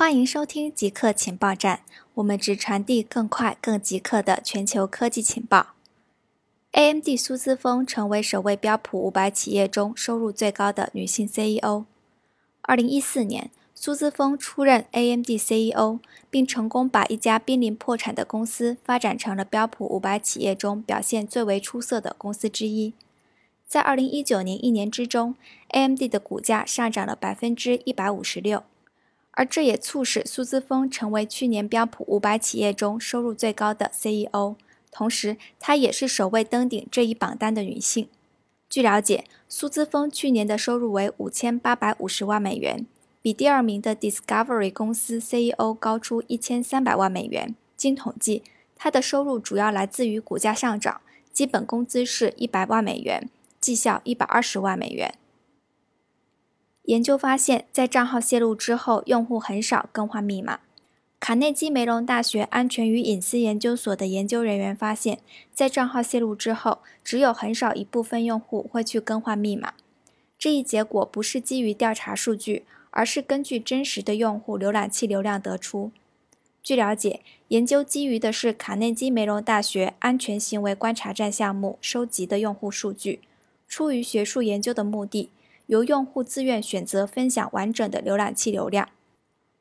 欢迎收听极客情报站，我们只传递更快、更极客的全球科技情报。AMD 苏姿丰成为首位标普五百企业中收入最高的女性 CEO。二零一四年，苏姿丰出任 AMD CEO，并成功把一家濒临破产的公司发展成了标普五百企业中表现最为出色的公司之一。在二零一九年一年之中，AMD 的股价上涨了百分之一百五十六。而这也促使苏姿丰成为去年标普五百企业中收入最高的 CEO，同时她也是首位登顶这一榜单的女性。据了解，苏姿丰去年的收入为五千八百五十万美元，比第二名的 Discovery 公司 CEO 高出一千三百万美元。经统计，她的收入主要来自于股价上涨，基本工资是一百万美元，绩效一百二十万美元。研究发现，在账号泄露之后，用户很少更换密码。卡内基梅隆大学安全与隐私研究所的研究人员发现，在账号泄露之后，只有很少一部分用户会去更换密码。这一结果不是基于调查数据，而是根据真实的用户浏览器流量得出。据了解，研究基于的是卡内基梅隆大学安全行为观察站项目收集的用户数据。出于学术研究的目的。由用户自愿选择分享完整的浏览器流量。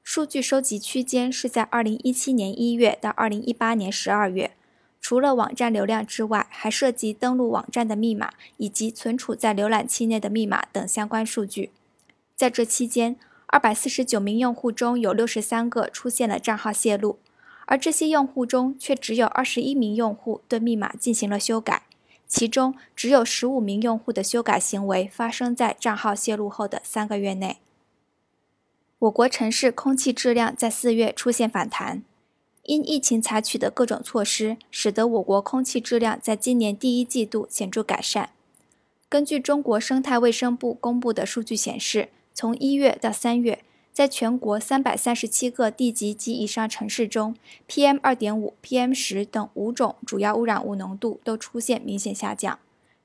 数据收集区间是在2017年1月到2018年12月。除了网站流量之外，还涉及登录网站的密码以及存储在浏览器内的密码等相关数据。在这期间，249名用户中有63个出现了账号泄露，而这些用户中却只有21名用户对密码进行了修改。其中只有十五名用户的修改行为发生在账号泄露后的三个月内。我国城市空气质量在四月出现反弹，因疫情采取的各种措施，使得我国空气质量在今年第一季度显著改善。根据中国生态卫生部公布的数据显示，从一月到三月。在全国三百三十七个地级及以上城市中，PM 二点五、PM 十等五种主要污染物浓度都出现明显下降。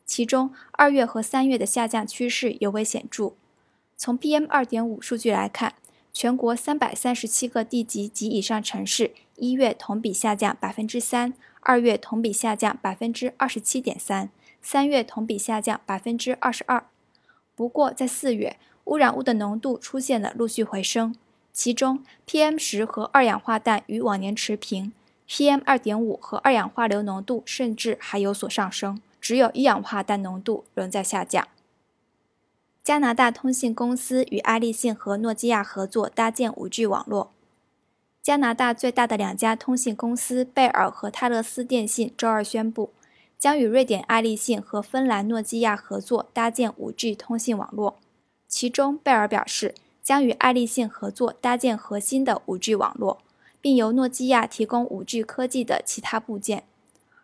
其中，二月和三月的下降趋势尤为显著。从 PM 二点五数据来看，全国三百三十七个地级及以上城市一月同比下降百分之三，二月同比下降百分之二十七点三，三月同比下降百分之二十二。不过，在四月。污染物的浓度出现了陆续回升，其中 PM 十和二氧化氮与往年持平，PM 二点五和二氧化硫浓度甚至还有所上升，只有一氧化氮浓度仍在下降。加拿大通信公司与爱立信和诺基亚合作搭建 5G 网络。加拿大最大的两家通信公司贝尔和泰勒斯电信周二宣布，将与瑞典爱立信和芬兰诺基亚合作搭建 5G 通信网络。其中，贝尔表示将与爱立信合作搭建核心的 5G 网络，并由诺基亚提供 5G 科技的其他部件。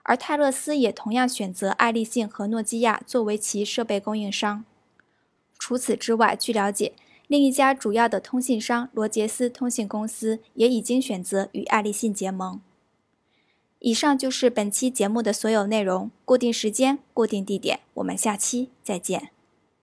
而泰勒斯也同样选择爱立信和诺基亚作为其设备供应商。除此之外，据了解，另一家主要的通信商罗杰斯通信公司也已经选择与爱立信结盟。以上就是本期节目的所有内容。固定时间，固定地点，我们下期再见。